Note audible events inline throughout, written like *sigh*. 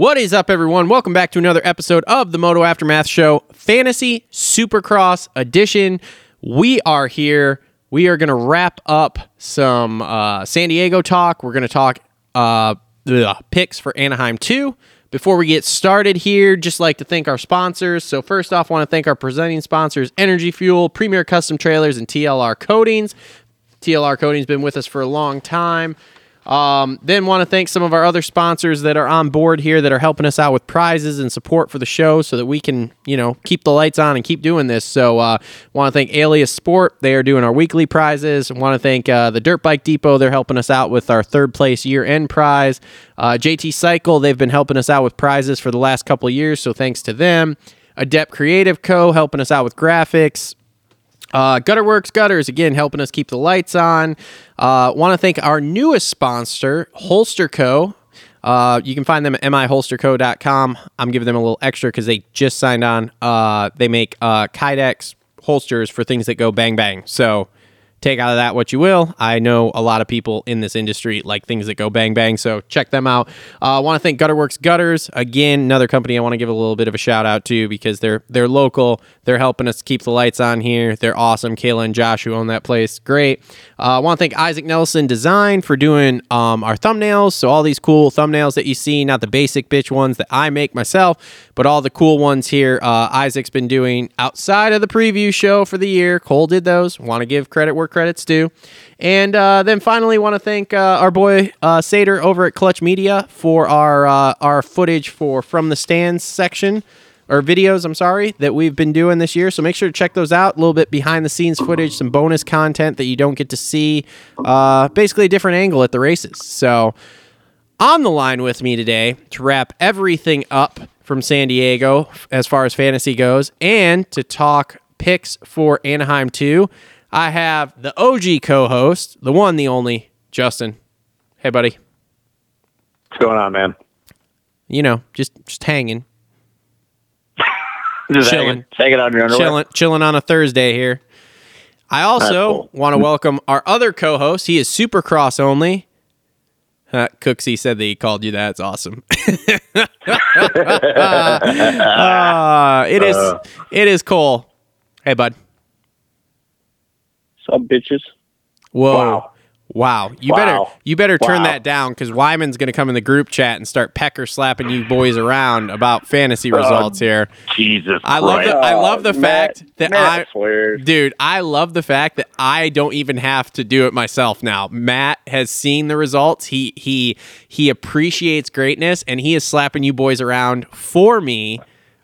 What is up, everyone? Welcome back to another episode of the Moto Aftermath Show, Fantasy Supercross Edition. We are here. We are going to wrap up some uh, San Diego talk. We're going to talk uh, the picks for Anaheim 2. Before we get started here, just like to thank our sponsors. So, first off, I want to thank our presenting sponsors Energy Fuel, Premier Custom Trailers, and TLR Coatings. TLR Coatings been with us for a long time. Um, then want to thank some of our other sponsors that are on board here that are helping us out with prizes and support for the show so that we can, you know, keep the lights on and keep doing this. So uh, want to thank Alias Sport. They are doing our weekly prizes. Want to thank uh, the Dirt Bike Depot. They're helping us out with our third place year end prize. Uh, JT Cycle. They've been helping us out with prizes for the last couple years. So thanks to them. Adept Creative Co. helping us out with graphics. Uh, Gutter Worx Gutters, again, helping us keep the lights on. Uh, Want to thank our newest sponsor, Holester Co. Uh, you can find them at miholesterco.com. I'm giving them a little extra because they just signed on. Uh, they make uh, Kydex holsters for things that go bang bang. So take out of that what you will. I know a lot of people in this industry like things that go bang bang, so check them out. I uh, want to thank Gutter Worx Gutters again, another company I want to give a little bit of a shout out to because they're they're local. They're helping us keep the lights on here. They're awesome. Kayla and Josh who own that place, great. Uh, I want to thank Isaac Nelson Design for doing um, our thumbnails. So all these cool thumbnails that you see, not the basic bitch ones that I make myself, but all the cool ones here. Uh, Isaac's been doing outside of the preview show for the year. Cole did those. Want to give credit where credit's due. And uh, then finally, want to thank uh, our boy uh, Sater over at Clutch Media for our uh, our footage for from the stands section or videos. I'm sorry that we've been doing this year. So make sure to check those out. A little bit behind the scenes footage, some bonus content that you don't get to see. Uh, basically, a different angle at the races. So on the line with me today to wrap everything up from San Diego as far as fantasy goes, and to talk picks for Anaheim 2. I have the OG co host, the one, the only, Justin. Hey, buddy. What's going on, man? You know, just just hanging, Just Chilling. hanging, on your underwear. chilling, chilling on a Thursday here. I also cool. want to welcome our other co-host. He is Supercross only. Uh, Cooksey said that he called you that. It's awesome. Uh, *laughs* *laughs* it is. Uh. It is Cole. Hey, bud. Some bitches. Whoa. Wow. Wow. You Wow. better you better turn Wow. that down because Wyman's gonna come in the group chat and start pecker slapping you boys around about fantasy oh, results here. Jesus. I love Christ. the I love the oh, Matt- fact that Matt I swears. Dude, I love the fact that I don't even have to do it myself now. Matt has seen the results. He he he appreciates greatness and he is slapping you boys around for me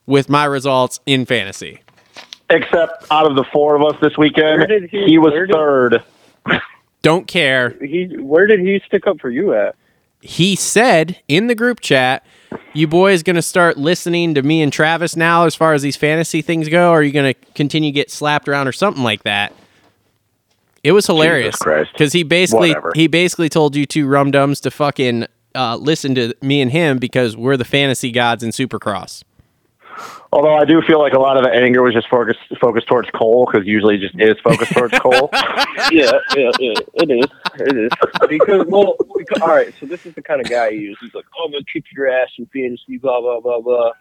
with my results in fantasy. Except out of the four of us this weekend, he- he, was where did- third. Don't care. He, where did he stick up for you at? He said in the group chat, you boys going to start listening to me and Travis now as far as these fantasy things go or are you going to continue to get slapped around or something like that? It was hilarious because he basically Whatever. he basically told you two rum dums to fucking uh, listen to me and him because we're the fantasy gods in Supercross. Although I do feel like a lot of the anger was just focused focused towards Cole because usually it just is focused towards Cole. *laughs* yeah, yeah, yeah, it is. It is. Because, well, because, all right, so this is the kind of guy he is. He's like, oh, I'm to kick your ass in fantasy, blah, blah, blah, blah.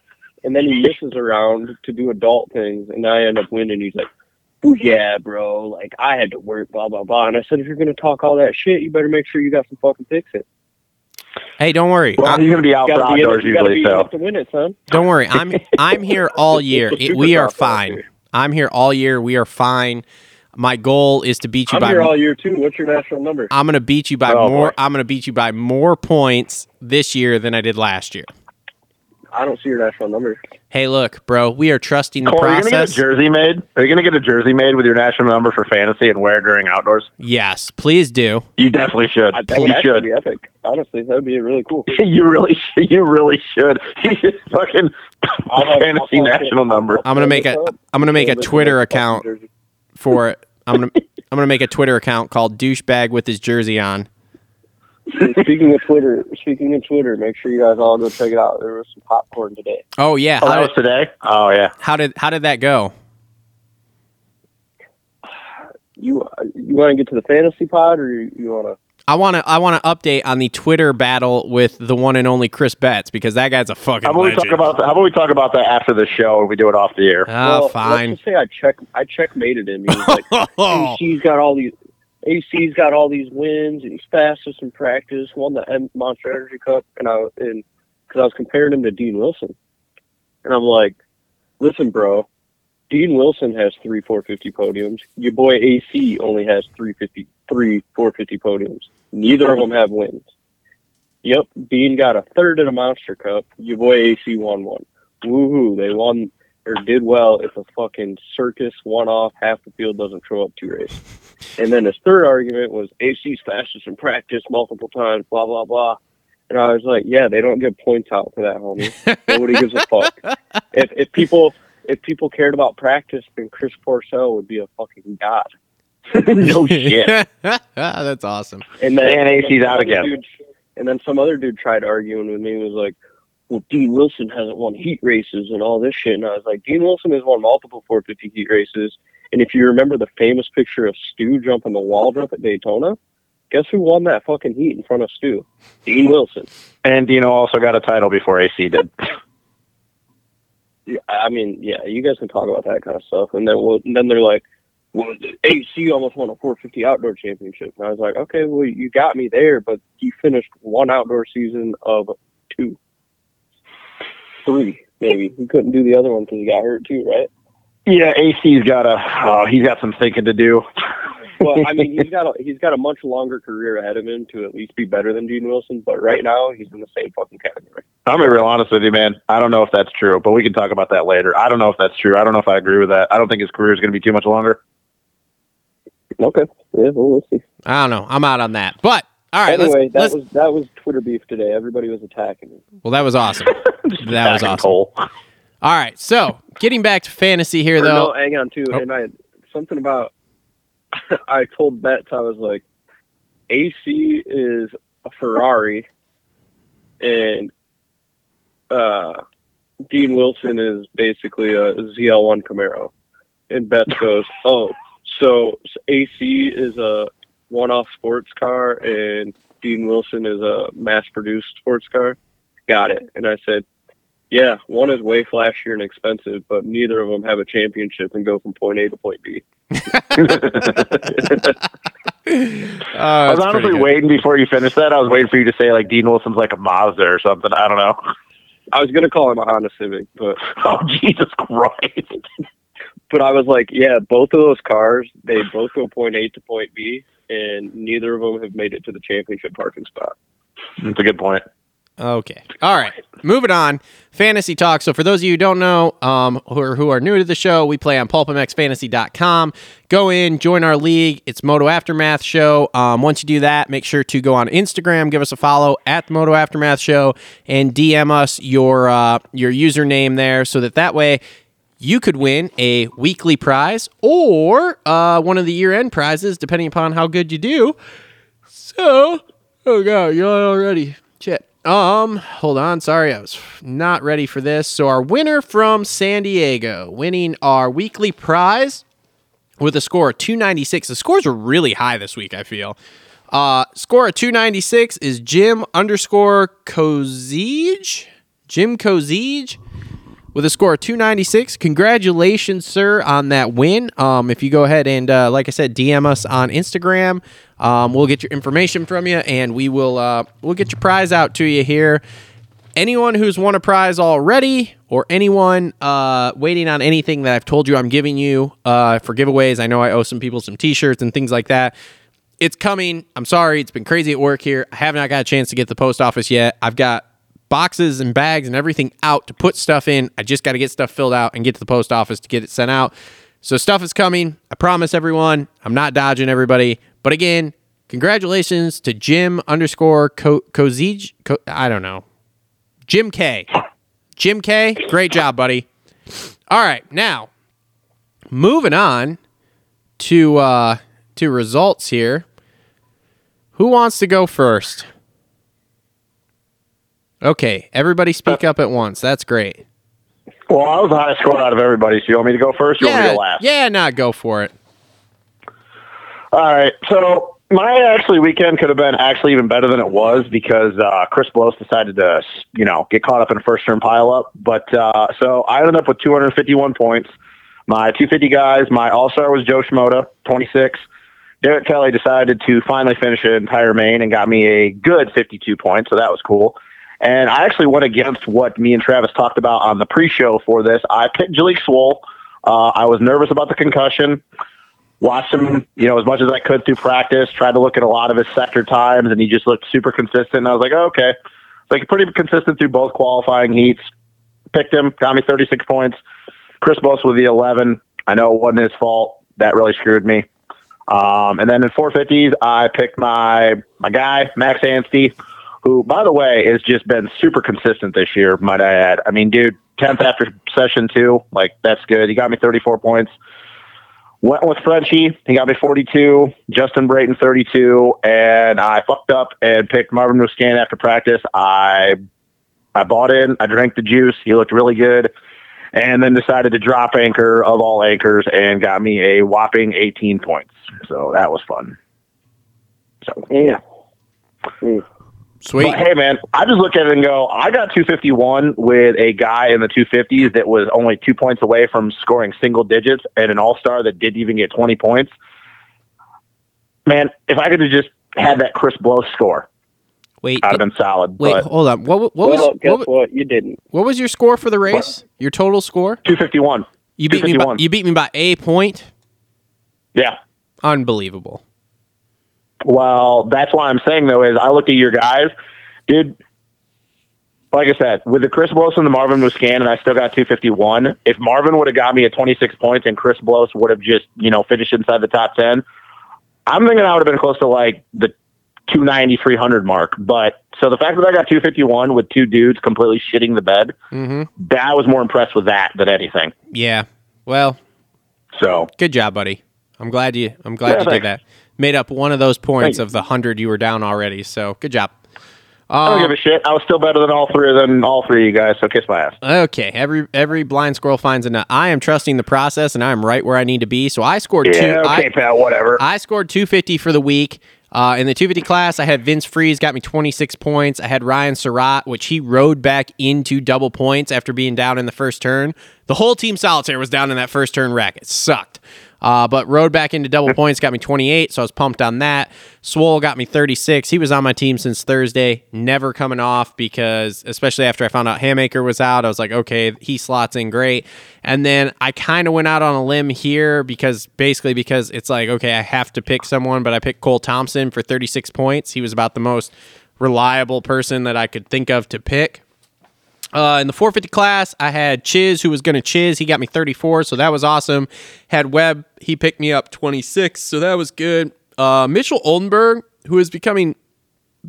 And then he misses around to do adult things, and I end up winning. He's like, "Ooh, yeah, bro, like, I had to work, blah, blah, blah. And I said, if you're to talk all that shit, you better make sure you got some fucking fix in. Hey, don't worry. well, I- he's going to be out You for gotta be in it, you gotta usually, be so to win it, son. Don't worry. I'm I'm here all year. It- we are *laughs* fine. I'm here all year. We are fine. My goal is to beat you I'm by here all year, too. What's your national number? I'm gonna beat you by Oh, more. boy. I'm gonna beat you by more points this year than I did last year. I don't see your national number. Hey, look, bro, we are trusting the Cole, are you going to get a process. jersey made? Are you going to get a jersey made with your national number for fantasy and wear during outdoors? yes, please do. You definitely should. I, that you actually should. be epic. Honestly, that would be really cool. *laughs* you really, should. *laughs* you really should. He's just fucking I'll have- fantasy I'll- national number. I'm gonna make a. I'm gonna make a Twitter account for it. I'm gonna. I'm gonna make a Twitter account called douchebag with his jersey on. *laughs* Speaking of Twitter, speaking of Twitter, make sure you guys all go check it out. There was some popcorn today. Oh yeah. Oh, How that was did, today? Oh, yeah. how did how did that go? You you want to get to the fantasy pod, or you, you want to? I want to I want to update on the Twitter battle with the one and only Chris Betts because that guy's a fucking How about we talk about how about we talk about that after the show and we do it off the air? oh, well, fine. Let's just say I check I checkmated him. He was like, *laughs* AC's got all these AC's got all these wins and he's fastest in practice, won the Monster Energy Cup, and I and because I was comparing him to Dean Wilson, and I'm like, listen, bro, Dean Wilson has three 450 podiums. Your boy AC only has 350 three 450 podiums. Neither of them have wins. Yep, Dean got a third in a Monster Cup. Your boy AC won one. Woohoo! They won or did well. if a fucking circus, one off. Half the field doesn't show up to race. And then his third argument was AC's fastest in practice multiple times. Blah blah blah. And I was like, yeah, they don't get points out for that, homie. Nobody gives a fuck. *laughs* If if people if people cared about practice, then Chris Pourcel would be a fucking god. *laughs* no shit. *laughs* That's awesome. And then And AC's out again. Dude, and then some other dude tried arguing with me and was like, well, Dean Wilson hasn't won heat races and all this shit. And I was like, Dean Wilson has won multiple 450 heat races. And if you remember the famous picture of Stu jumping the wall jump at Daytona, guess who won that fucking heat in front of Stu? Dean Wilson. And Dino also got a title before AC did. *laughs* Yeah, I mean, yeah, you guys can talk about that kind of stuff. And then, well, and then they're like, well, AC almost won a 450 outdoor championship. And I was like, okay, well, you got me there, but he finished one outdoor season of two, three, maybe. He couldn't do the other one because he got hurt too, right? Yeah, AC's got a oh, he's got some thinking to do. Well, I mean, he's got a, he's got a much longer career ahead of him to at least be better than Dean Wilson. But right now, he's in the same fucking category. I'm gonna be real honest with you, man. I don't know if that's true, but we can talk about that later. I don't know if that's true. I don't know if I agree with that. I don't think his career is gonna be too much longer. Okay, yeah, well, we'll see. I don't know. I'm out on that. But all right, anyway, let's, that let's was that was Twitter beef today. Everybody was attacking him. well, that was awesome. *laughs* that was awesome. Cole. All right, so getting back to fantasy here, though. no, hang on too. Oh. And I something about *laughs* I told Betts I was like, AC is a Ferrari, and uh, Dean Wilson is basically a ZL1 Camaro. And Betts *laughs* goes, oh, so AC is a one-off sports car, and Dean Wilson is a mass-produced sports car. Got it. And I said, yeah, one is way flashier and expensive, but neither of them have a championship and go from point A to point B. Uh, *laughs* I was that's pretty honestly waiting before you finished that. I was waiting for you to say like Dean Wilson's like a Mazda or something. I don't know. I was gonna call him a Honda Civic, but *laughs* Oh Jesus Christ! but I was like, yeah, both of those cars, they both go point A to point B, and neither of them have made it to the championship parking spot. That's a good point. Okay. All right. Moving on. Fantasy talk. So for those of you who don't know, um, are, who are new to the show, we play on pulpmxfantasy.com. Go in, join our league. It's Moto Aftermath Show. Um, once you do that, make sure to go on Instagram, give us a follow at the Moto Aftermath Show, and DM us your uh, your username there, so that that way you could win a weekly prize or uh, one of the year end prizes, depending upon how good you do. So, oh god, you're already shit. Um, hold on. Sorry, I was not ready for this. So our winner from San Diego, winning our weekly prize with a score of 296. The scores are really high this week. I feel. Uh, score of 296 is Jim underscore Kozige. Jim Kozige with a score of 296. Congratulations, sir, on that win. Um, if you go ahead and, uh, like I said, DM us on Instagram, um, we'll get your information from you, and we will uh, we'll get your prize out to you here. Anyone who's won a prize already, or anyone uh, waiting on anything that I've told you I'm giving you uh, for giveaways, I know I owe some people some T-shirts and things like that. It's coming. I'm sorry, it's been crazy at work here. I have not got a chance to get the post office yet. I've got boxes and bags and everything out to put stuff in. I just got to get stuff filled out and get to the post office to get it sent out. So stuff is coming. I promise everyone. I'm not dodging everybody. But again, congratulations to Jim underscore Co- Kozij. Co- I don't know. Jim K. Jim K. Great job, buddy. All right, now moving on to uh, to results here. Who wants to go first? Okay, everybody speak up at once. That's great. Well, I was the highest score out of everybody. So you want me to go first or you want me Yeah, to go last? yeah, not go for it. All right. So My actually weekend could have been actually even better than it was because uh, Chris Blose decided to, you know, get caught up in a first term pile up. But uh, so I ended up with 251 points. My 250 guys, my all star was Jo Shimoda, 26. Derek Kelley decided to finally finish an entire main and got me a good 52 points, so that was cool. And I actually went against what me and Travis talked about on the pre-show for this. I picked Jalek Swoll. Uh, I was nervous about the concussion. Watched him, you know, as much as I could through practice. Tried to look at a lot of his sector times, and he just looked super consistent. And I was like, oh, okay, like pretty consistent through both qualifying heats. Picked him, got me 36 points. Chris Blose with the 11. I know it wasn't his fault. That really screwed me. Um, and then in 450s, I picked my my guy Max Anstie, who, by the way, has just been super consistent this year. Might I add? I mean, dude, 10th after session two, like that's good. He got me 34 points. Went with Frenchie. He got me 42. Justin Brayton 32, and I fucked up and picked Marvin Musquin after practice. I I bought in. I drank the juice. He looked really good and then decided to drop anchor of all anchors and got me a whopping 18 points. So that was fun. So Yeah. Mm. Sweet. But hey, man, I just look at it and go, I got 251 with a guy in the 250s that was only two points away from scoring single digits and an all star that didn't even get 20 points. Man, if I could have just had that Chris Blose score, Wait. I'd have been solid. Wait, but hold on. What, what well, was guess what, what? You didn't. what was your score for the race? Your total score? 251. You beat me. By, 251. you beat me by a point. Yeah. Unbelievable. Well, that's why I'm saying though is I look at your guys, dude. Like I said, with the Chris Blose and the Marvin Musquin, and I still got 251. If Marvin would have got me at 26 points and Chris Blose would have just you know finished inside the top 10, I'm thinking I would have been close to like the 290 300 mark. But so the fact that I got 251 with two dudes completely shitting the bed, Mm-hmm. that I was more impressed with that than anything. Yeah. Well, So good job, buddy. I'm glad you. I'm glad Yeah, you did that. Made up one of those points of the hundred you were down already. So good job. I don't Um, give a shit. I was still better than all three than all three of you guys. So kiss my ass. Okay, every every blind squirrel finds a nut. I am trusting the process, and I am right where I need to be. So I scored two. Okay, I, pal. Whatever. I scored 250 for the week. Uh, in the 250 class, I had Vince Friese, got me 26 points. I had Ryan Surratt, which he rode back into double points after being down in the first turn. The whole team solitaire was down in that first turn wreck. It sucked. Uh, but rode back into double points, got me 28, so I was pumped on that. Swoll got me 36. He was on my team since Thursday, never coming off because, especially after I found out Hammaker was out, I was like, okay, he slots in great. And then I kind of went out on a limb here because basically because it's like, okay, I have to pick someone, but I picked Cole Thompson for 36 points. He was about the most reliable person that I could think of to pick. Uh, in the 450 class, I had Chiz, who was going to Chiz. He got me 34, so that was awesome. Had Webb, he picked me up 26, so that was good. Uh, Mitchell Oldenburg, who is becoming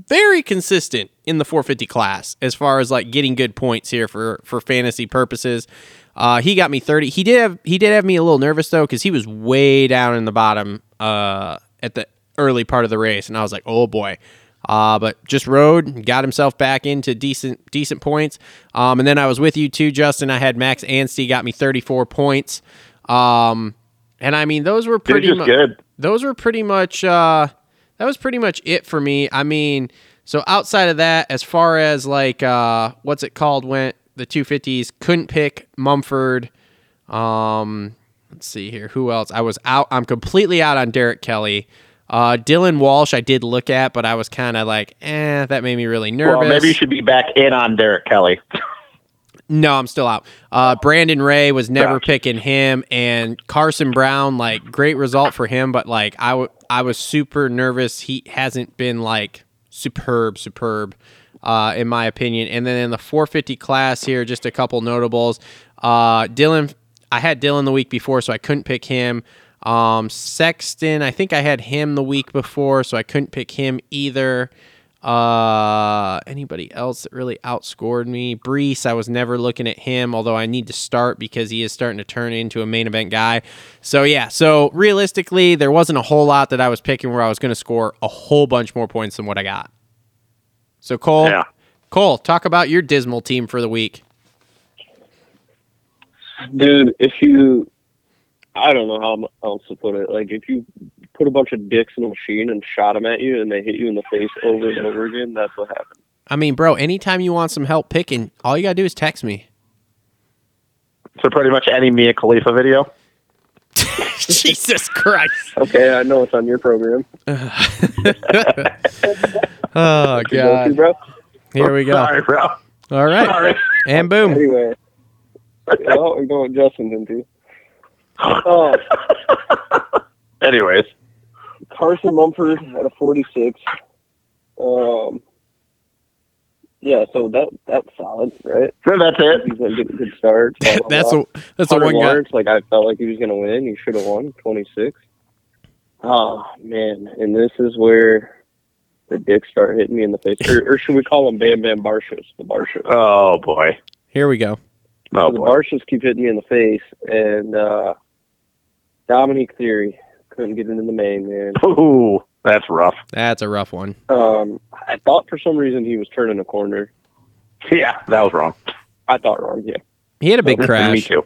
very consistent in the 450 class as far as like getting good points here for for fantasy purposes. Uh, he got me 30. He did have he did have me a little nervous though because he was way down in the bottom uh, at the early part of the race, and I was like, oh boy. Uh, but just rode, got himself back into decent decent points. Um, and then I was with you too, Justin. I had Max Anstie got me 34 points. Um, and I mean those were pretty mu- good. those were pretty much uh that was pretty much it for me. I mean, so outside of that, as far as like uh what's it called went, the 250s couldn't pick Mumford. Um let's see here. Who else? I was out I'm completely out on Derek Kelley. Uh Dylan Walsh I did look at, but I was kind of like, eh, that made me really nervous. Well, maybe you should be back in on Derek Kelley. No, I'm still out. Uh, Brandon Ray was never Gotcha. picking him, and Carson Brown, like great result for him, but like I, w- I was super nervous. He hasn't been like superb, superb, uh, in my opinion. And then in the 450 class here, just a couple notables. Uh, Dylan, I had Dylan the week before, so I couldn't pick him. Um, Sexton, I think I had him the week before, so I couldn't pick him either. Uh, anybody else that really outscored me? Brees, I was never looking at him, although I need to start because he is starting to turn into a main event guy. So yeah, so realistically, there wasn't a whole lot that I was picking where I was going to score a whole bunch more points than what I got. So Cole, Yeah. Cole, talk about your dismal team for the week. dude, if you, I don't know how else to put it. Like, if you put a bunch of dicks in a machine and shot them at you, and they hit you in the face over and over again, that's what happened. I mean, bro, anytime you want some help picking, all you gotta do is text me. So pretty much any Mia Khalifa video. *laughs* Jesus Christ. Okay, I know it's on your program. *laughs* Oh You god. bro. Here we go. Sorry, bro. All right. Sorry. And boom. Anyway, oh, we're going Justin into. Oh, *laughs* Anyways, Carson Mumford at a 46. Um, yeah, so that that's solid, right? so that's it. He's gonna get a good start. *laughs* blah, blah, That's a that's a Hunter one guy. Like I felt like he was gonna win. He should have won 26. Oh man, and this is where the dicks start hitting me in the face, or, or should we call them Bam Bam Barcias? The Barcias. Oh boy. Here we go. Oh the boy. Barcias keep hitting me in the face, and uh, Dominique Thury couldn't get into the main man. Ooh, that's rough. That's a rough one. Um, I thought for some reason he was turning a corner. Yeah, that was wrong. I thought wrong. Yeah, He had a big *laughs* Me crash. too.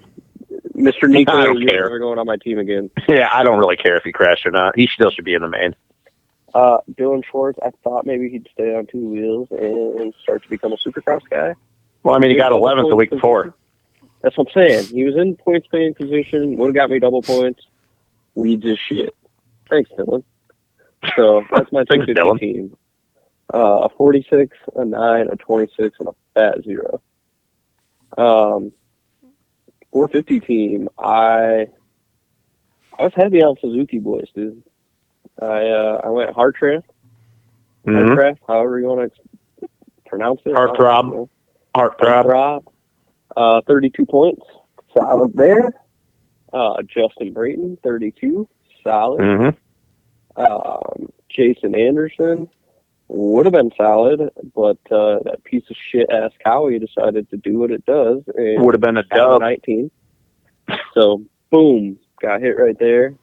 Mr. *laughs* Nico, I don't you're care. never going on my team again. Yeah, I don't really care if he crashed or not. He still should be in the main. Uh, Dylan Schwartz, I thought maybe he'd stay on two wheels and start to become a supercross guy. Well, I mean, he got 11th the week before. That's what I'm saying. He was in points paying position, would have got me double points. Weeds his shit. Thanks, Dylan. So that's my *laughs* Thanks, 250 Dylan. team. Uh, a 46, a 9, a 26, and a fat zero. Um, 450 team, I I was heavy on Suzuki boys, dude. I uh, I went Hartranft, Mm-hmm. Hartranft, however you want to pronounce it. Heartthrob. Heartthrob. Rob, uh, 32 points. Solid there. Uh, Justin Brayton, 32. Solid. Mm-hmm. Um, Jason Anderson would have been solid, but uh, that piece of shit ass Cowie decided to do what it does and Would have been a a dub. 19. So, boom, got hit right there.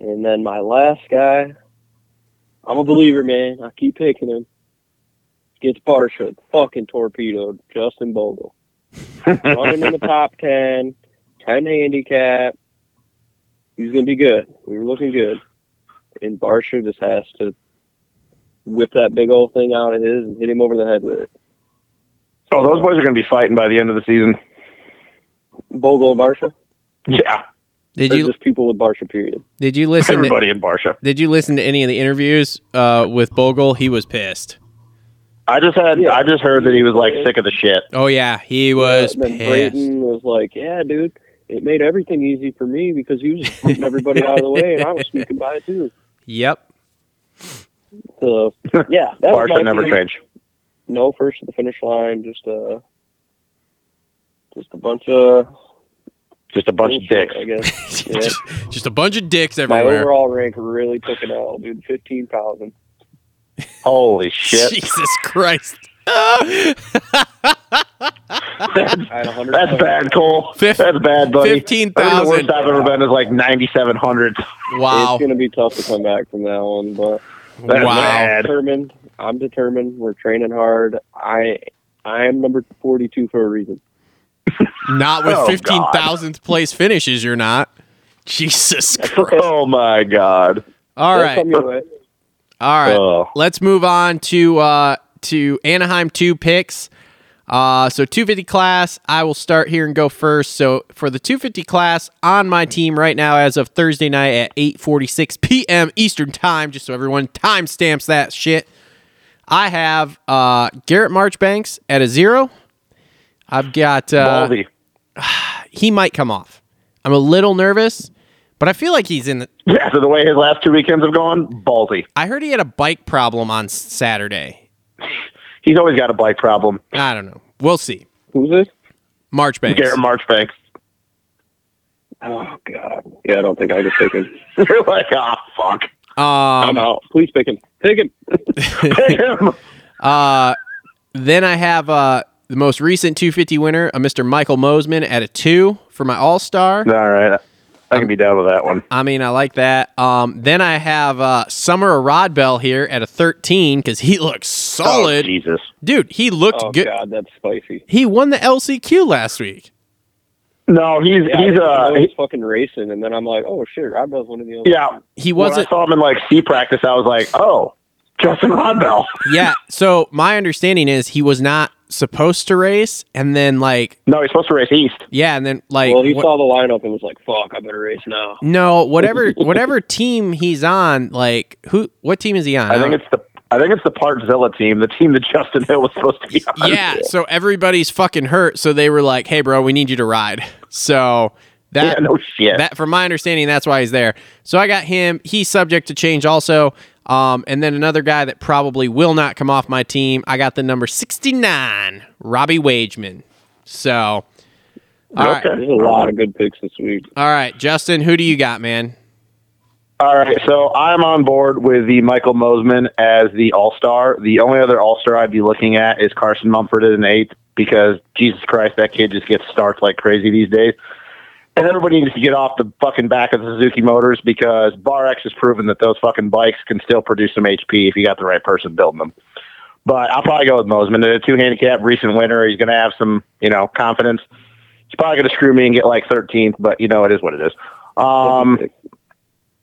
And then my last guy, I'm a believer, man. I keep picking him. Gets Barcia fucking torpedoed. Justin Bogle. *laughs* Running in the top 10, 10 handicap. He's going to be good. We were looking good. And Barcia just has to whip that big old thing out of his and hit him over the head with it. Oh, those boys are going to be fighting by the end of the season. Bogle and Barcia? Yeah, Did Or you just people with Barcia, period? did you listen to everybody in Barsha. did you listen to any of the interviews uh, with Bogle? He was pissed. I just had, Yeah. I just heard that he was like sick of the shit. Oh yeah, he was And then pissed. Brayton was like, "Yeah, dude, it made everything easy for me because he was putting everybody out of the way, and I was *laughs* sneaking by too." Yep. So yeah, that was my Barcia never change. No first to the finish line, just a just a bunch of Just a bunch of dicks. I guess. *laughs* Yeah. just, just a bunch of dicks everywhere. My overall rank really took an L, dude. Fifteen thousand. Holy shit. *laughs* Jesus Christ. That's, I had a hundred. that's bad, Cole. Fif- That's bad, buddy. I think the 15,000. worst I've ever been is like 9,700. Wow. It's gonna be tough to come back from that one, but That's Wow. I'm bad. determined. I'm determined. We're training hard. I I am number forty two for a reason. Not with *laughs* Oh, fifteen thousandth place finishes, you're not. Jesus Christ. Oh my god. All They'll right. come your way. All right. Oh. Let's move on to uh to Anaheim two picks. Uh so 250 class, I will start here and go first. So for the 250 class on my team right now as of Thursday night at 8:46 p.m. Eastern Time, just so everyone time stamps that shit. I have uh Garrett Marchbanks at a 0. I've got uh Ballsy. *sighs* he might come off. I'm a little nervous, but I feel like he's in the *laughs* Yeah, so the way his last two weekends have gone, ballsy. I heard he had a bike problem on Saturday. He's always got a bike problem. I don't know. We'll see. Who's this? Marchbanks. Garrett Marchbanks. Oh God. Yeah, I don't think I could pick him. You're like, oh, fuck. I'm Um, out. Please pick him. Pick him. *laughs* Pick him. *laughs* uh, then I have uh, the most recent 250 winner, a Mr. Michael Mosiman at a two for my All Star. All right. I can be down with that one. I mean, I like that. Um, then I have uh, Summer Rodbell here at a 13 because he looks Oh, solid. Jesus. Dude, he looked good. Oh good. God, that's spicy. He won the LCQ last week. No, he's Yeah, he's uh was he, fucking racing, and then I'm like, oh shit, Rodbell's one of the other. yeah. He When I wasn't. saw him in like C practice, I was like, oh, Justin Rodbell. Yeah. So my understanding is he was not supposed to race, and then like No, he's supposed to race East. yeah, and then like Well, he what- saw the lineup and was like, fuck, I better race now. no whatever *laughs* whatever team he's on. Like who? What team is he on? I think it's the I think it's the Partzilla team, the team that Justin Hill was supposed to be *laughs* on. yeah. So everybody's fucking hurt. So they were like, "Hey, bro, we need you to ride." *laughs* So Yeah, that no shit. that from my understanding, that's why he's there. So I got him. He's subject to change also. Um, and then another guy that probably will not come off my team. I got the number sixty nine, Robbie Wageman. So, all right, Okay. There's a lot of good picks this week. all right, Justin, who do you got, man? All right, so I'm on board with the Michael Mosiman as the All Star. The only other All Star I'd be looking at is Carson Mumford at an eighth because Jesus Christ, that kid just gets starts like crazy these days. And everybody needs to get off the fucking back of the Suzuki Motors because Bar X has proven that those fucking bikes can still produce some HP if you got the right person building them. But I'll probably go with Mosiman. A two handicap, recent winner. He's going to have some, you know, confidence. He's probably going to screw me and get like 13th, but you know, it is what it is. Um,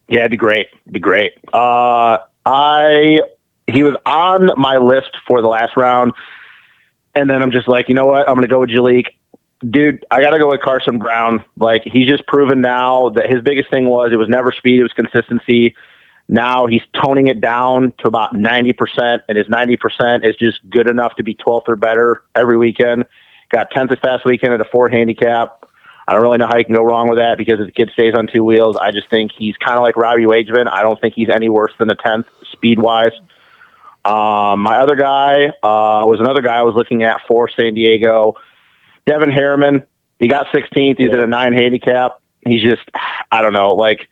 yeah, it'd be great. It'd be great. Uh, I he was on my list for the last round, and then I'm just like, you know what? I'm gonna go with Jalek. Dude, I gotta go with Carson Brown. Like he's just proven now that his biggest thing was it was never speed, it was consistency. Now he's toning it down to about 90%, and his 90% is just good enough to be 12th or better every weekend. Got 10th this past weekend at a four handicap. I don't really know how you can go wrong with that because if the kid stays on two wheels, I just think he's kind of like Robbie Wageman. I don't think he's any worse than a 10th speed wise. Um, my other guy uh, was another guy I was looking at for San Diego. Devin Harriman. He got 16th. He's at a nine handicap. He's just, I don't know. Like,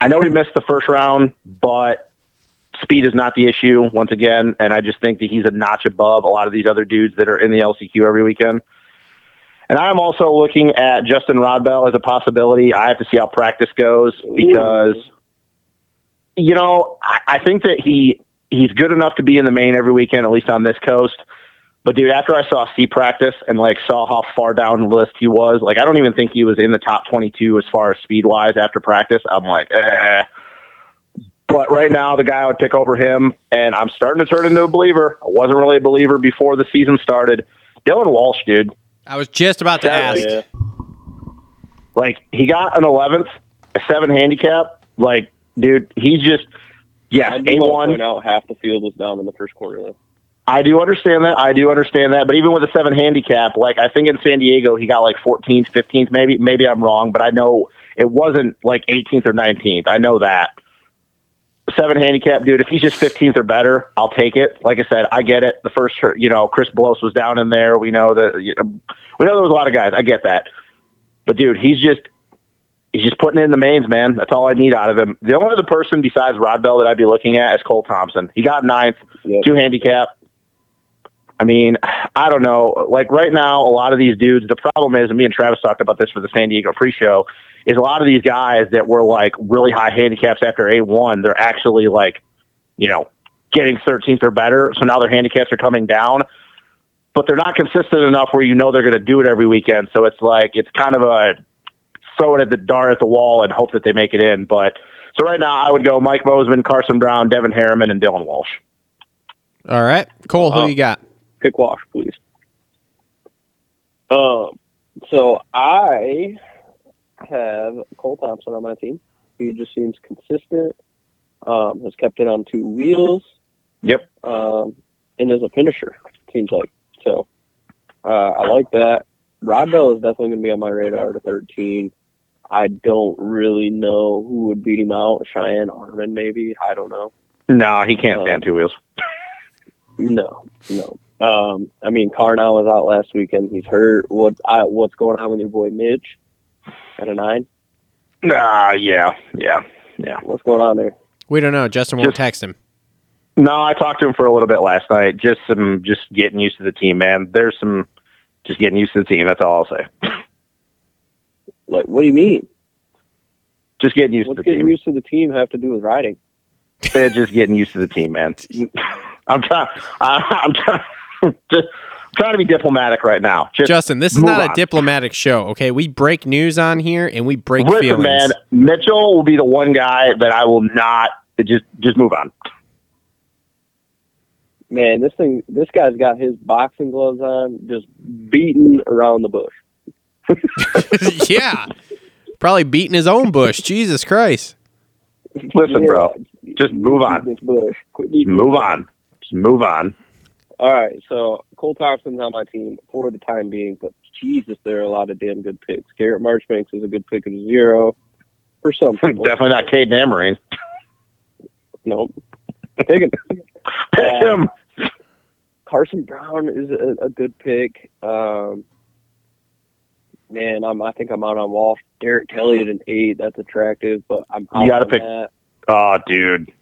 I know he missed the first round, but speed is not the issue once again. And I just think that he's a notch above a lot of these other dudes that are in the LCQ every weekend. And I'm also looking at Justin Rodbell as a possibility. I have to see how practice goes because, you know, I, I think that he he's good enough to be in the main every weekend, at least on this coast. But dude, after I saw C practice and like saw how far down the list he was, like I don't even think he was in the top 22 as far as speed wise after practice. I'm like, eh. But right now, the guy I would pick over him, and I'm starting to turn into a believer. I wasn't really a believer before the season started. Dylan Walsh, dude. I was just about to ask. Yeah. Like he got an 11th, a seven handicap. Like, dude, he's just yeah, I a do one. point out half the field was down in the first quarter. Though. I do understand that. I do understand that. But even with a seven handicap, like I think in San Diego, he got like 14th, 15th, maybe. Maybe I'm wrong, but I know it wasn't like 18th or 19th. I know that. Seven handicap, dude. If he's just 15th or better, I'll take it. Like I said, I get it. The first, you know, Chris Blose was down in there. We know that. You know, we know there was a lot of guys. I get that. But dude, he's just he's just putting in the mains, man. That's all I need out of him. The only other person besides Rodbell that I'd be looking at is Cole Thompson. He got ninth, Yep. two handicap. I mean, I don't know. Like right now, a lot of these dudes. The problem is, and me and Travis talked about this for the San Diego pre-show, is a lot of these guys that were like really high handicaps after A one, they're actually like, you know, getting 13th or better. So now their handicaps are coming down, but they're not consistent enough where you know they're going to do it every weekend. So it's like it's kind of a throw it at the dart at the wall and hope that they make it in. But so right now, I would go Mike Bozeman, Carson Brown, Devin Harriman, and Dylan Walsh. All right, Cole, who Oh. you got? Pick Wash, please. Um, so I have Cole Thompson on my team. He just seems consistent. Um, has kept it on two wheels. Yep. Um, and is a finisher. Seems like so. Uh, I like that. Rodbell is definitely going to be on my radar to 13. I don't really know who would beat him out. Cheyenne Harmon, maybe. I don't know. No, he can't stand two wheels. *laughs* No, no. Um, I mean, Carnell was out last weekend. He's hurt. What? I, what's going on with your boy Mitch? At a nine? Ah, yeah, yeah, yeah. What's going on there? We don't know. Justin won't Just- text him. No, I talked to him for a little bit last night. Just some, just getting used to the team, man. There's some, just getting used to the team. That's all I'll say. *laughs* Like, what do you mean? Just getting used What's to the getting team. used to the team have to do with riding? They're just getting used to the team, man. *laughs* I'm trying. I'm trying. *laughs* Just, trying to be diplomatic right now. Just Justin, this is move not a diplomatic show, okay? We break news on here and we break Listen, feelings. man, Mitchell will be the one guy that I will not just just move on. Man, this thing, this guy's got his boxing gloves on, just beating around the bush. *laughs* *laughs* yeah. Probably beating his own bush. Jesus Christ. Listen, Yeah, bro, just move on. This bush. Quit Move on. Just move on. All right, so Cole Thompson's on my team for the time being, but Jesus, there are a lot of damn good picks. Garrett Marchbanks is a good pick at zero for some *laughs* people. Definitely not Cade Namarine. No, take it. *laughs* Pick him. Carson Brown is a, a good pick. Um, man, I'm I think I'm out on Walsh. Derek Kelley at an eight. That's attractive, but I'm out You gotta on pick- that. Oh, dude.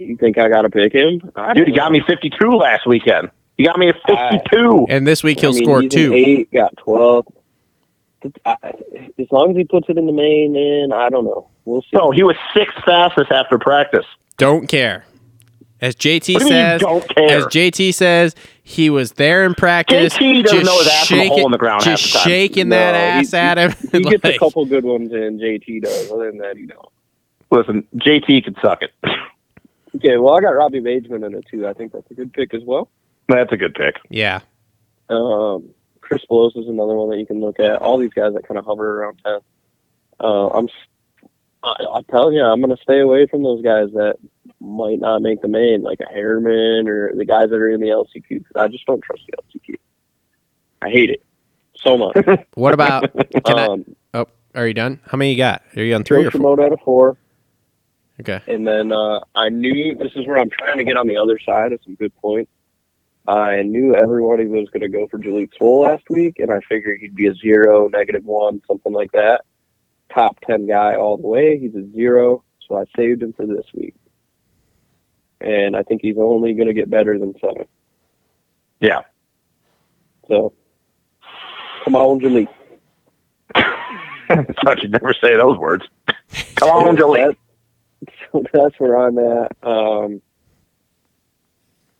You think I got to pick him? I Dude, he got me 52 last weekend. He got me a 52. And this week he'll I mean, score he's two. Eight got twelve. I- As long as he puts it in the main, man, I don't know. We'll see. No, he was sixth fastest after practice. Don't care. As JT What do you mean says, don't care? as JT says, he was there in practice. JT doesn't just know his ass from a shaking- hole in the ground half Just the time. shaking No, that he- ass at him. he *laughs* gets Like, a couple good ones in. JT does. Other than that, he don't. Listen, JT could suck it. *laughs* Okay, well, I got Robbie Wageman in it too. I think that's a good pick as well. That's a good pick. Yeah. Um, Chris Blose is another one that you can look at. All these guys that kind of hover around ten. Uh, I'm, I'm telling you, I'm going to stay away from those guys that might not make the main, like a Harriman or the guys that are in the LCQ. Because I just don't trust the LCQ. I hate it so much. *laughs* What about? Can I, um, oh, are you done? How many you got? Are you on three or Coach four? Remote out of four. Okay. And then uh, I knew this is where I'm trying to get on the other side of some good points. I knew everybody was going to go for Jalek Swoll last week, and I figured he'd be a zero, negative one, something like that. Top 10 guy all the way. He's a zero, so I saved him for this week. And I think he's only going to get better than seven. Yeah. So, come on, Jalek. *laughs* Thought you'd never say those words. Come on, *laughs* Jalik. That- So *laughs* that's where I'm at. Um,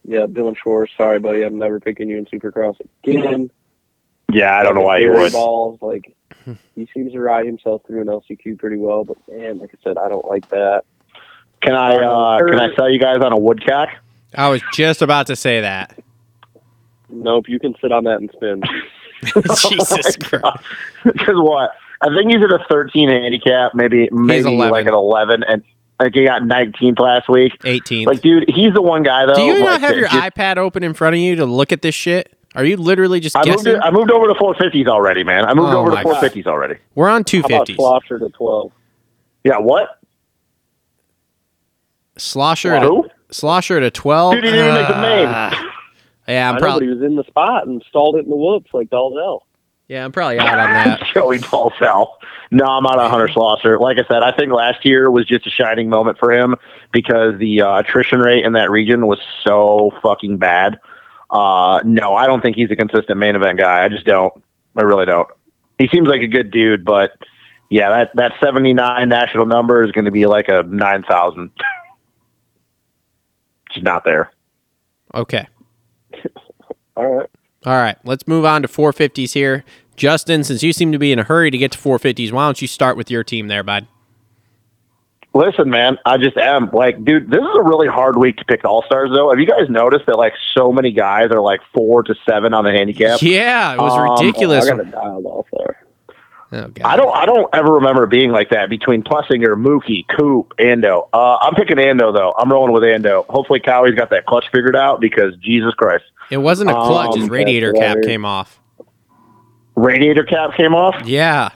yeah, Dylan Shore. Sorry, buddy. I'm never picking you in Supercross again. Yeah, I don't know why he Gary would. Balls, like he seems to ride himself through an LCQ pretty well, but man, like I said, I don't like that. Can I uh, can I sell you guys on a woodcock? I was just about to say that. Nope, you can sit on that and spin. *laughs* Jesus *laughs* Christ. Because what? I think he's at a 13 handicap, maybe maybe 11. like an 11, and like he got 19th last week. 18th. Like, dude, he's the one guy though. Do you like, not have your just- iPad open in front of you to look at this shit? Are you literally just I moved, guessing? it, I moved over to 450s already, man. I moved Oh over to my God. 450s already. We're on How about 250s. Schlosser to twelve? Yeah, what? Schlosser at a, Who? Schlosser at a 12. Dude, he didn't even make the main. Ah. yeah, I'm I know, but probably he was in the spot and stalled it in the whoops like Dalzell. Yeah, I'm probably out on that. *laughs* Joey Paulsell. No, I'm out on Hunter Schlosser. Like I said, I think last year was just a shining moment for him because the uh, attrition rate in that region was so fucking bad. Uh, no, I don't think he's a consistent main event guy. I just don't. I really don't. He seems like a good dude, but yeah, that that 79 national number is going to be like a 9,000. Just *laughs* not there. Okay. *laughs* All right. All right, let's move on to 450s here. Justin, since you seem to be in a hurry to get to 450s, why don't you start with your team there, bud? Listen, man, I just am like, dude. This is a really hard week to pick all stars, though. Have you guys noticed that like so many guys are like four to seven on the handicap? Yeah, it was Um, ridiculous. I got it dialed off there. oh. I don't, I don't ever remember being like that between Plessinger, Mookie, Coop, Ando. Uh, I'm picking Ando though. I'm rolling with Ando. Hopefully, Cowie's got that clutch figured out because Jesus Christ, It wasn't a clutch. His Um, radiator cap right. came off. radiator cap came off. Yeah.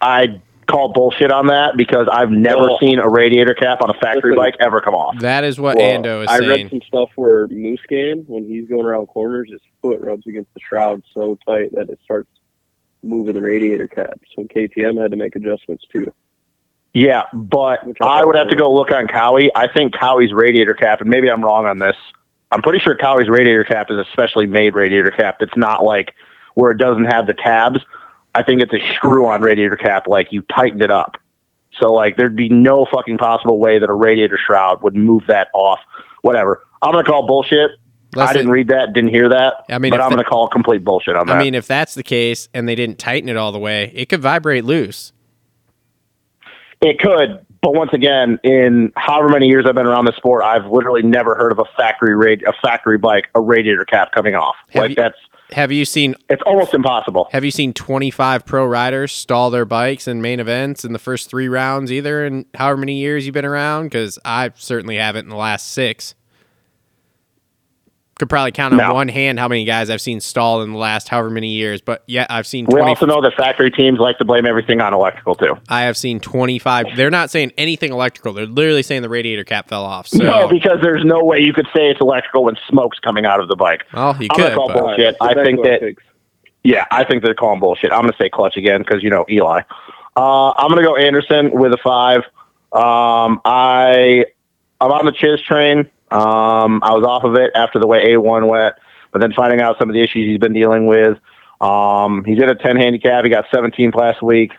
I call bullshit on that because I've never Well, seen a radiator cap on a factory listen. bike ever come off. That is what Well, Ando is I read saying. some stuff where Musquin, when he's going around corners, his foot rubs against the shroud so tight that it starts moving the radiator cap. So KTM had to make adjustments too. Yeah, but I I would have to go look on Cowie. I think Cowie's radiator cap, and maybe I'm wrong on this. I'm pretty sure Cowie's radiator cap is a specially made radiator cap. It's not like where it doesn't have the tabs. I think it's a screw-on radiator cap, like you tightened it up. So like there'd be no fucking possible way that a radiator shroud would move that off. Whatever. I'm gonna call bullshit. I didn't read that, didn't hear that. I mean, but I'm going to call complete bullshit on that. I mean, if that's the case and they didn't tighten it all the way, it could vibrate loose. It could, but once again, in however many years I've been around the sport, I've literally never heard of a factory rad- a factory bike, a radiator cap coming off. Have like you- that's Have you seen it's almost impossible. Have you seen 25 pro riders stall their bikes in main events in the first three rounds either in however many years you've been around? Because I certainly haven't in the last six. Could probably count on No. one hand how many guys I've seen stall in the last however many years, but yeah, I've seen We also know that factory teams like to blame everything on electrical too. I have seen 25. They're not saying anything electrical. They're literally saying the radiator cap fell off. So, No, because there's no way you could say it's electrical when smoke's coming out of the bike. well, you I'm could. call but- bullshit. I think that picks. Yeah, I think they're calling bullshit. I'm going to say clutch again because you know Eli. Uh, I'm going to go Anderson with a five. Um, I I'm on the Chiz train. Um, I was off of it after the way A1 went, but then finding out some of the issues he's been dealing with. Um, he's in a 10 handicap. He got 17th last week.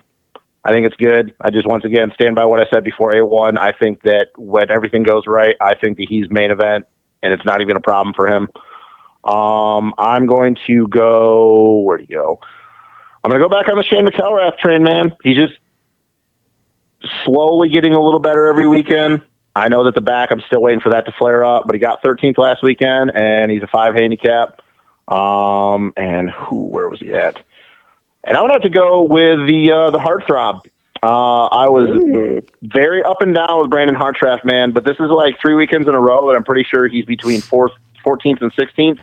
I think it's good. I just once again stand by what I said before A1. I think that when everything goes right, I think that he's main event, and it's not even a problem for him. Um, I'm going to go. Where do you go? I'm going to go back on the Shane McElrath train, man. He's just slowly getting a little better every weekend. I know that the back, I'm still waiting for that to flare up, but he got 13th last weekend, and he's a five handicap. Um, and who? Where was he at? And I'm going to have to go with the uh, the heartthrob. Uh, I was very up and down with Brandon Hartranft, man, but this is like three weekends in a row that I'm pretty sure he's between fourth, 14th, and 16th.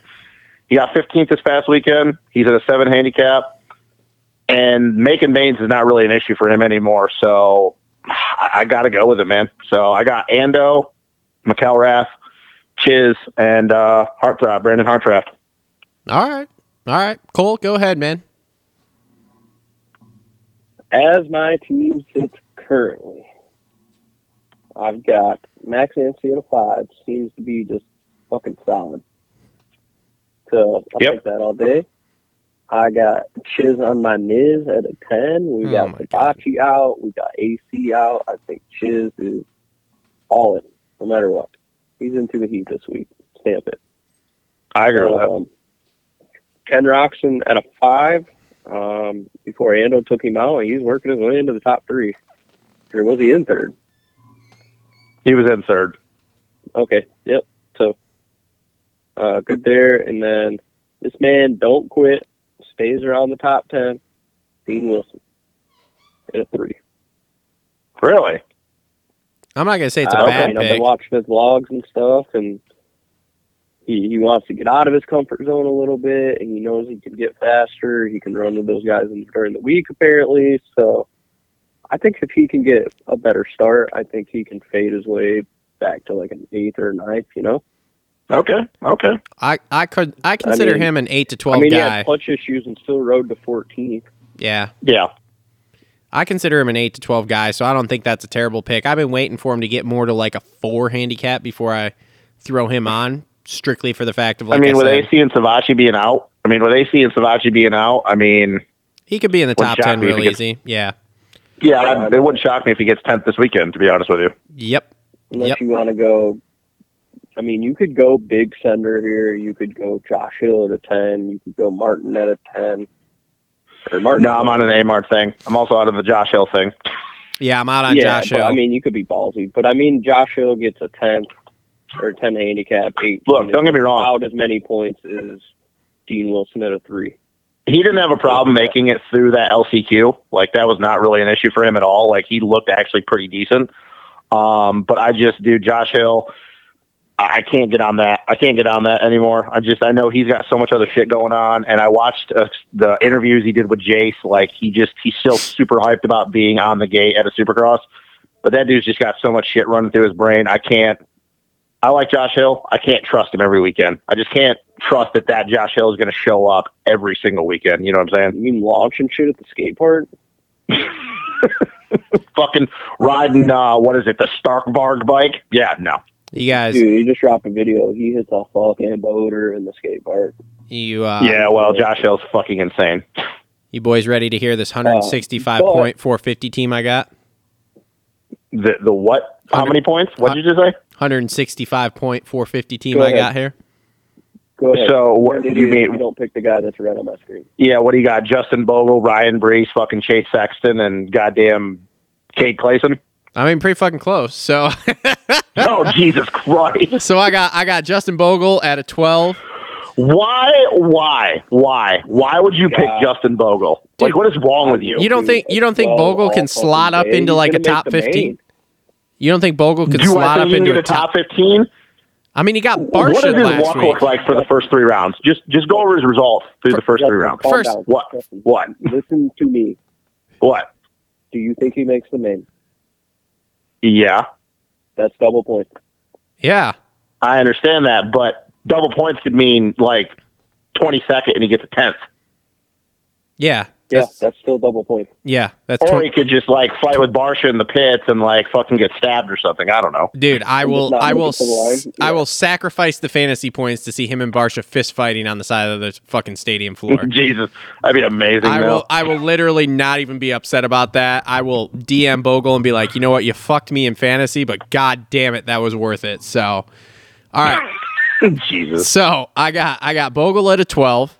He got 15th this past weekend. He's at a seven handicap, and making mains is not really an issue for him anymore. So I, I got to go with it, man. So I got Ando, McElrath, Chiz, and uh, Heartthrob, Brandon Hartranft. All right. All right. Cole, go ahead, man. As my team sits currently, I've got Max Anstie at a five. Seems to be just fucking solid. So I'll Yep. take that all day. I got Chiz on my Niz at a ten. We Oh got my God. Out. We got AC out. I think Chiz is all in, no matter what. He's into the heat this week. Stamp it. I agree with that. Um, Ken Roczen at a five. Um, before Ando took him out, he's working his way into the top three. Or was he in third? He was in third. Okay, yep. So, uh, good there. And then this man don't quit, stays around the top ten. Dean Wilson at a three. Really? I'm not going to say it's a I don't bad know, I've been watching his vlogs and stuff, and he, he wants to get out of his comfort zone a little bit, and he knows he can get faster. He can run with those guys in, during the week, apparently. So I think if he can get a better start, I think he can fade his way back to like an eighth or ninth. You know, Okay. Okay. I, I could I consider mean- him an 8 to 12 I mean, he had punch issues and still rode to 14th. yeah. Yeah. I consider him an 8 to 12 guy, so I don't think that's a terrible pick. I've been waiting for him to get more to like a 4 handicap before I throw him on, strictly for the fact of like I mean, I with AC and Savatgy being out, I mean, with AC and Savatgy being out, I mean, he could be in the top 10 me real gets- easy. Yeah. yeah, it wouldn't shock me if he gets 10th this weekend, to be honest with you. Yep. Unless Yep. you want to go, I mean, you could go big sender here. You could go Josh Hill at a 10. You could go Martin at a 10. Or Martin. No, I'm on an Amart thing. I'm also out of the Josh Hill thing. Yeah, I'm out on yeah, Josh but, Hill. I mean, you could be ballsy, but I mean, Josh Hill gets a 10 or 10 handicap. Eight. Look, don't get me wrong. Out as many points as Dean Wilson at a three. He didn't have a problem making it through that LCQ. Like that was not really an issue for him at all. Like he looked actually pretty decent. Um, but I just do Josh Hill. I can't get on that. I can't get on that anymore. I just I know he's got so much other shit going on, and I watched uh, the interviews he did with Jace. Like he just he's still super hyped about being on the gate at a Supercross, but that dude's just got so much shit running through his brain. I can't. I like Josh Hill. I can't trust him every weekend. I just can't trust that that Josh Hill is going to show up every single weekend. You know what I'm saying? You mean launch and shit at the skate park? *laughs* Fucking riding, uh, what is it, the Stark Varg bike? Yeah, no. You guys, Dude, he just dropped a video. He hits a fucking boater in the skate park. you uh, yeah, well, Josh Hill's fucking insane. you boys ready to hear this Uh, 165 point 450 team I got? The the what? How many points? What did you just say? 165 point 450 team Go I ahead. got here. Go ahead. So what You're do you mean? You don't pick the guy that's red on my screen. Yeah, what do you got? Justin Bogle, Ryan Breece, fucking Chase Sexton, and goddamn Cade Clason. I mean, pretty fucking close. So, *laughs* Oh Jesus Christ! so I got I got Justin Bogle at a twelve. Why? Why? Why? Why would you pick God. Justin Bogle? Like, what is wrong with you? You don't think you don't think Well, Bogle can slot up into like a top fifteen? You don't think Bogle can Do slot up into into a top? top fifteen? I mean, he got What does his walk week. look like for the first three rounds? Just just go over his results through the first three rounds. First- down. What? What? Listen to me. What? Do you think he makes the main? Yeah, That's double point. Yeah, I understand that, but double points could mean like twenty second and he gets a tenth, yeah, Yeah, that's, that's still double point. yeah. That's or 20, he could just like fight with Barcia in the pits and like fucking get stabbed or something. I don't know. dude. I will I will it to the line? s- I Yeah. will sacrifice the fantasy points to see him and Barcia fist fighting on the side of the fucking stadium floor. *laughs* Jesus, that'd be amazing. I though. will I will literally not even be upset about that. I will DM Bogle and be like, you know what, you fucked me in fantasy, but god damn it, that was worth it. So all right. *laughs* Jesus. So I got I got Bogle at a twelve.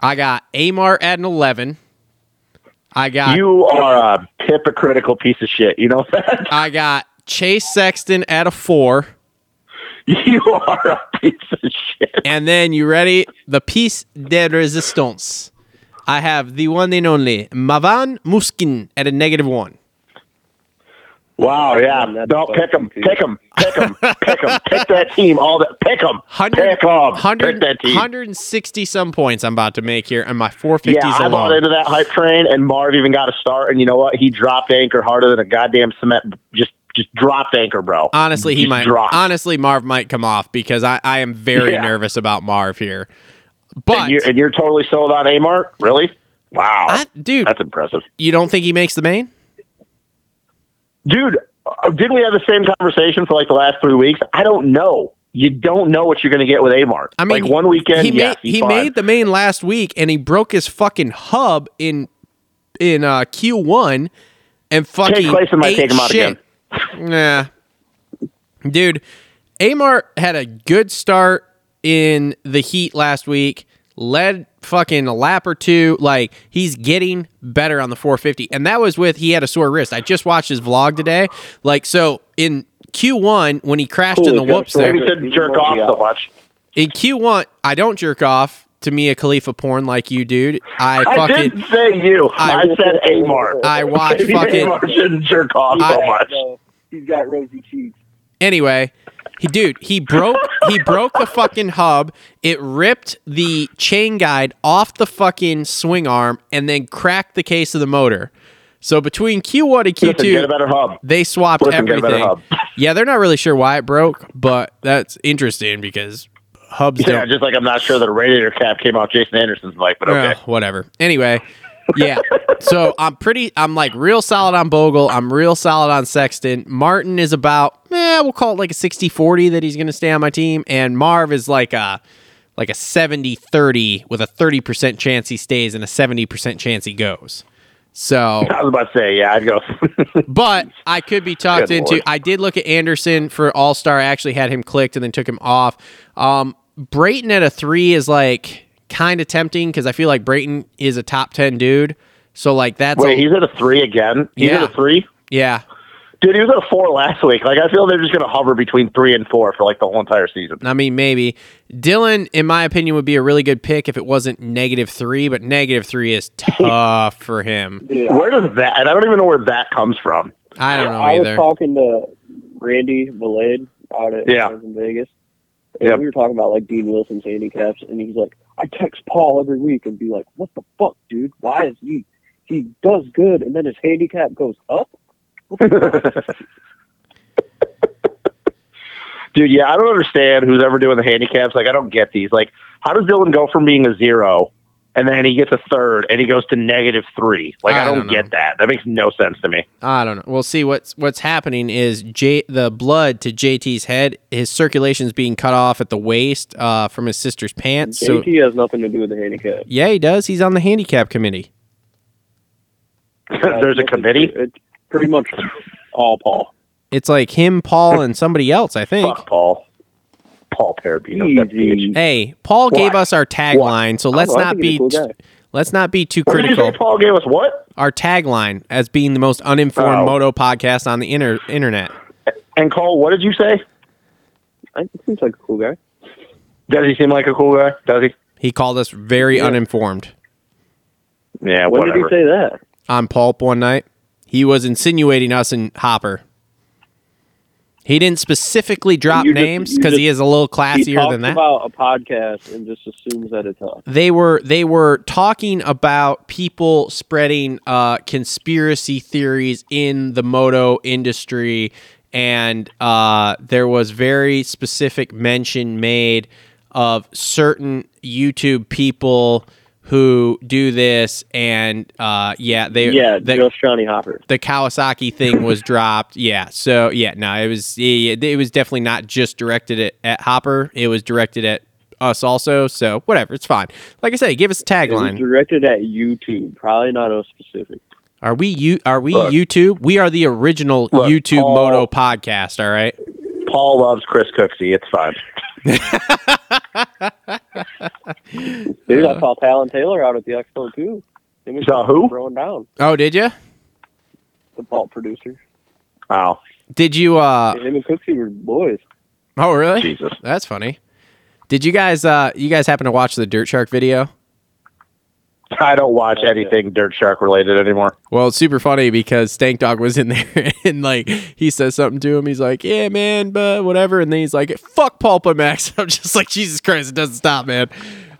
I got Amar at an eleven. I got You are a hypocritical piece of shit. You know that? *laughs* I got Chase Sexton at a four. You are a piece of shit. And then you ready? The piece de resistance. I have the one and only Marvin Musquin at a negative one. Wow, yeah. Man, that's No, pick them, pick them, pick them, *laughs* pick them, Pick that team. All that. Pick them, 100, Pick him. 100, Pick that team. 160 some points I'm about to make here and my 450s Yeah, I bought into that hype train, and Marv even got a start. And you know what? He dropped anchor harder than a goddamn cement. Just, just dropped anchor, bro. Honestly, he Just might. dropped. Honestly, Marv might come off because I, I am very Yeah. nervous about Marv here. But and, you're, and you're totally sold on Amart? Really? Wow, I, dude, that's impressive, you don't think he makes the main? Dude. uh, Didn't we have the same conversation for like the last three weeks? I don't know. You don't know what you're going to get with Amart. I mean, like one weekend, he yes, made he fine. made the main last week, and he broke his fucking hub in in uh, Q1, and fucking Clason might take him out shit. Nah, dude, Amart had a good start in the Heat last week. Led fucking a lap or two. Like he's getting better on the 450, and that was with he had a sore wrist. I just watched his vlog today. Like so in Q1 when he crashed in the Cool, he's got whoops there. Maybe he shouldn't jerk off so much. In Q1, I don't jerk off to Mia Khalifa porn like you, dude. I I didn't say you. I- I, said Amart. I watch Maybe *laughs* fucking Amart shouldn't jerk off so I- much. He's got rosy cheeks. anyway. He dude, he broke he broke the fucking hub. It ripped the chain guide off the fucking swing arm and then cracked the case of the motor. So between Q1 and Listen, get a Q2, better hub. they swapped Listen, get a better everything. *laughs* Yeah, they're not really sure why it broke, but that's interesting because hubs Yeah, don't just like I'm not sure that a radiator cap came off Jason Anderson's mic, but okay. Whatever. Anyway, yeah. so I'm pretty. I'm like real solid on Bogle. I'm real solid on Sexton. Martin is about. Eh, we'll call it like a 60-40 that he's going to stay on my team, and Marv is like a like a 70-30 with a 30% chance he stays and a 70% chance he goes. So, I was about to say, yeah, I'd go. *laughs* but I could be talked Good into. Lord. I did look at Anderson for All Star. I actually had him clicked and then took him off. Um, Brayton at a three is like kind of tempting because I feel like Brayton is a top ten dude. So like that's Wait, a, he's at a three again. He's Yeah. at a three. yeah. Dude, he was at a four last week. Like, I feel they're just going to hover between three and four for like the whole entire season. I mean, maybe Dylan, in my opinion, would be a really good pick if it wasn't negative three. But negative three is *laughs* tough for him. Yeah. Where does that? And I don't even know where that comes from. I don't know I was talking to Randy Valade out at Yeah. in Vegas. And Yep. we were talking about like Dean Wilson's handicaps, and he's like, I text Paul every week and be like, "What the fuck, dude? Why is he he does good and then his handicap goes up?" *laughs* Dude, yeah, I don't understand who's ever doing the handicaps. Like, I don't get these. Like, how does Dylan go from being a zero and then he gets a third and he goes to negative three? Like, I I, don't, don't get that. That makes no sense to me. I don't know. We'll see what's what's happening is J the blood to JT's head, his circulation's being cut off at the waist uh, from his sister's pants. So JT has nothing to do with the handicap. yeah, he does. He's on the handicap committee. *laughs* There's a committee. It's pretty much all Paul. It's like him, Paul, and somebody else. I think. Fuck Paul. Paul Terabino. That Easy. Hey, Paul Why? gave us our tagline, so let's don't know, not be cool guy. let's not be too What did you critical. say Paul gave us what? Our tagline as being the most uninformed Oh. moto podcast on the inter- internet. And Cole, what did you say? I think he seems like a cool guy. Does he seem like a cool guy? Does he? He called us very Yeah. uninformed Yeah, When whatever. did he say that? on Pulp one night. He was insinuating us and Hopper. He didn't specifically drop just- names because he is a little classier talks than that. about a podcast and just assumes that it's us. they were they were talking about people spreading uh, conspiracy theories in the moto industry, and uh, there was very specific mention made of certain YouTube people who do this, and uh, yeah, they Yeah, the, Johnny Hopper. the Kawasaki thing was dropped. Yeah, so yeah, no, it was yeah, it was definitely not just directed at, at Hopper. It was directed at us also. So whatever, it's fine. Like I said, give us a It was tagline. directed at YouTube, probably not us specific. Are we you? Are we Look. YouTube? We are the original Look, YouTube Paul- Moto podcast. All right. Paul loves Chris Cooksey. It's fine. Dude, I saw Talon Taylor out at the Expo too. Him and Saw who? Throwing down Oh, did you? the Paul producer. Wow, Did you? uh Him and Cooksey were boys. Oh, really? Jesus. That's funny. Did you guys? uh You guys happen to watch the Dirt Shark video? *laughs* I don't watch anything Dirt Shark related anymore. Well, it's super funny because Stank Dog was in *laughs* there and like he says something to him. He's like, "Yeah, man, but whatever." And then he's like, "Fuck PulpMX." *laughs* I'm just like, Jesus Christ, it doesn't stop, man.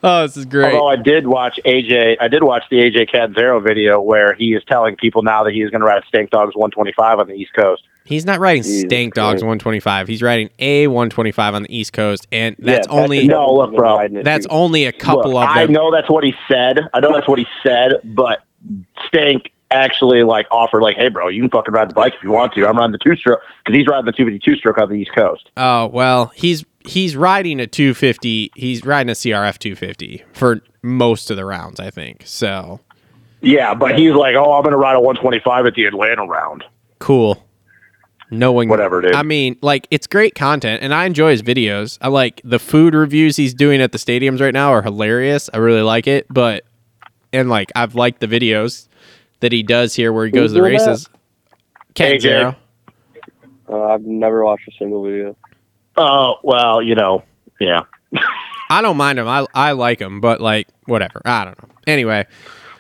Oh, this is great. Although I did watch AJ, I did watch the AJ Catanzaro video where he is telling people now that he's going to ride Stank Dogs 125 on the East Coast. He's not riding Jesus Stank Dogs Christ. 125. He's riding a 125 on the East Coast, and that's Yeah, only Patrick No, look, bro, that's too. only a couple Look, of I know that's what he said. I know that's what he said, but Stank actually like offered like, "Hey, bro, you can fucking ride the bike if you want to. I'm riding the two stroke because he's riding the 252 stroke on the East Coast." Oh well, he's he's riding a 250. He's riding a CRF 250 for most of the rounds, I think. So Yeah, but he's like, "Oh, I'm going to ride a 125 at the Atlanta round." cool. Knowing Whatever, dude. I mean, like it's great content, and I enjoy his videos. I like the food reviews he's doing at the stadiums right now are hilarious. I really like it, but and like I've liked the videos that he does here where he goes to the doing that? races. Cat AJ. Zero. Uh, I've never watched a single video. Oh, well, you know, yeah. *laughs* I don't mind him. I I like him, but like whatever. I don't know. Anyway,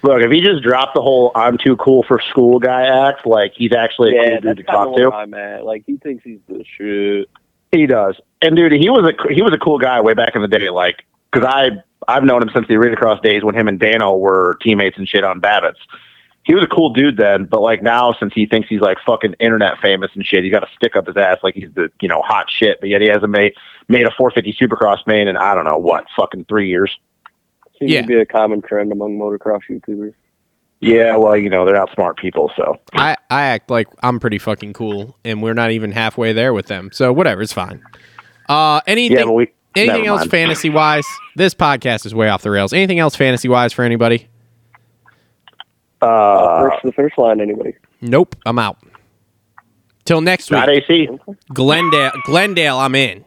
Look, if he just dropped the whole "I'm too cool for school" guy act, like he's actually a Yeah, cool dude to talk to. I'm at. Like he thinks he's the shit. He does. And dude, he was a he was a cool guy way back in the day. Like, because I I've known him since the arena cross days when him and Dano were teammates and shit on Babbitt's. He was a cool dude then, but like now, since he thinks he's like fucking internet famous and shit, he's got to stick up his ass like he's the you know hot shit. But yet he hasn't made made a 450 Supercross main in I don't know what fucking three years. Seems Yeah. to be a common trend among motocross YouTubers. Yeah, well, you know they're not smart people, so I I act like I'm pretty fucking cool, and we're not even halfway there with them. So whatever, it's fine. Uh, anything yeah. We anything else fantasy wise? This podcast is way off the rails. Anything else fantasy wise for anybody? Uh, First the first line, anybody? Nope, I'm out. Till next week. not AC. Glendale, Glendale, I'm in.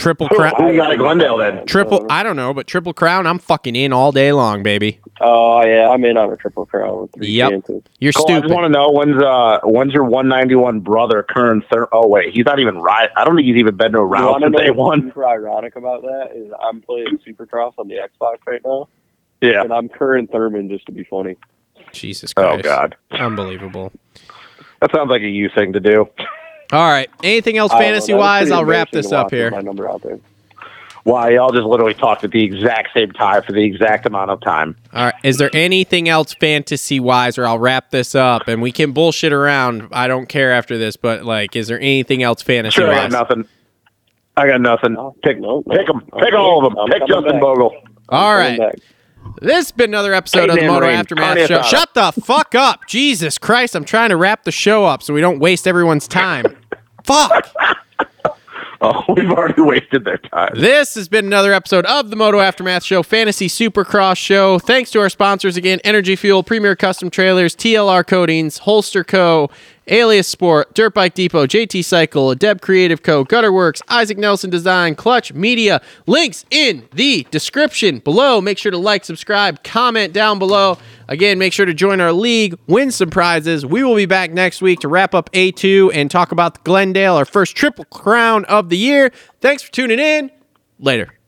Triple crown, who got at Glendale then? triple. I don't know, but triple crown. I'm fucking in all day long, baby. Oh yeah, I'm in on a triple crown with three Yep. chances. You're Cole, I just want to know when's uh when's your 191 brother Kern Thur- Oh wait, he's not even right. I don't think he's even been to a You round want to since know day what's one. super ironic about that is I'm playing Supercross on the Xbox right now, Yeah. and I'm current Thurman just to be funny. Jesus Christ! Oh Christ. God, Unbelievable. that sounds like a you thing to do. *laughs* All right. Anything else I don't know, fantasy wise? I'll wrap this up here. My number out there. Why y'all just literally talked at the exact same time for the exact amount of time. All right. Is there anything else fantasy wise, or I'll wrap this up and we can bullshit around? I don't care after this, but like, is there anything else fantasy Sure, I got nothing. I got nothing. No, Pick, no, no. pick them. I'm Pick all of them. I'm Pick Justin back. Bogle. All right. Back. This has been another episode of the Hey, Moto Rain, Aftermath Carne Show. Uh, Shut the fuck up. Jesus Christ. I'm trying to wrap the show up so we don't waste everyone's time. *laughs* fuck. *laughs* Oh, we've already wasted their time. This has been another episode of the Moto Aftermath Show, Fantasy Supercross Show. Thanks to our sponsors again Energy Fuel, Premier Custom Trailers, TLR Coatings, Holester Co., Alias Sport, Dirt Bike Depot, JT Cycle, Adept Creative Co., Gutter Worx, Isaac Nelson Design, Clutch Media. Links in the description below. Make sure to like, subscribe, comment down below. Again, make sure to join our league, win some prizes. We will be back next week to wrap up A2 and talk about Glendale, our first triple crown of the year. Thanks for tuning in. Later.